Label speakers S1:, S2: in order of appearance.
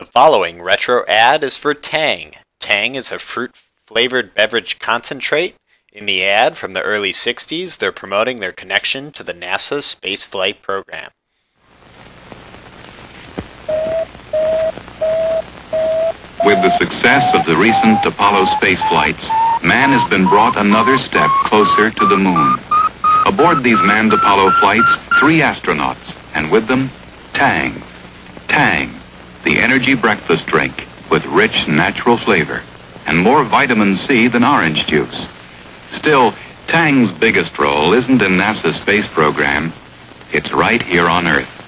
S1: The following retro ad is for Tang. Tang is a fruit flavored beverage concentrate. In the ad from the early 60s, they're promoting their connection to the NASA space flight program.
S2: With the success of the recent Apollo space flights, man has been brought another step closer to the moon. Aboard these manned Apollo flights, three astronauts, and with them, Tang. Energy breakfast drink with rich natural flavor and more vitamin C than orange juice. Still, Tang's biggest role isn't in NASA's space program. It's right here on Earth.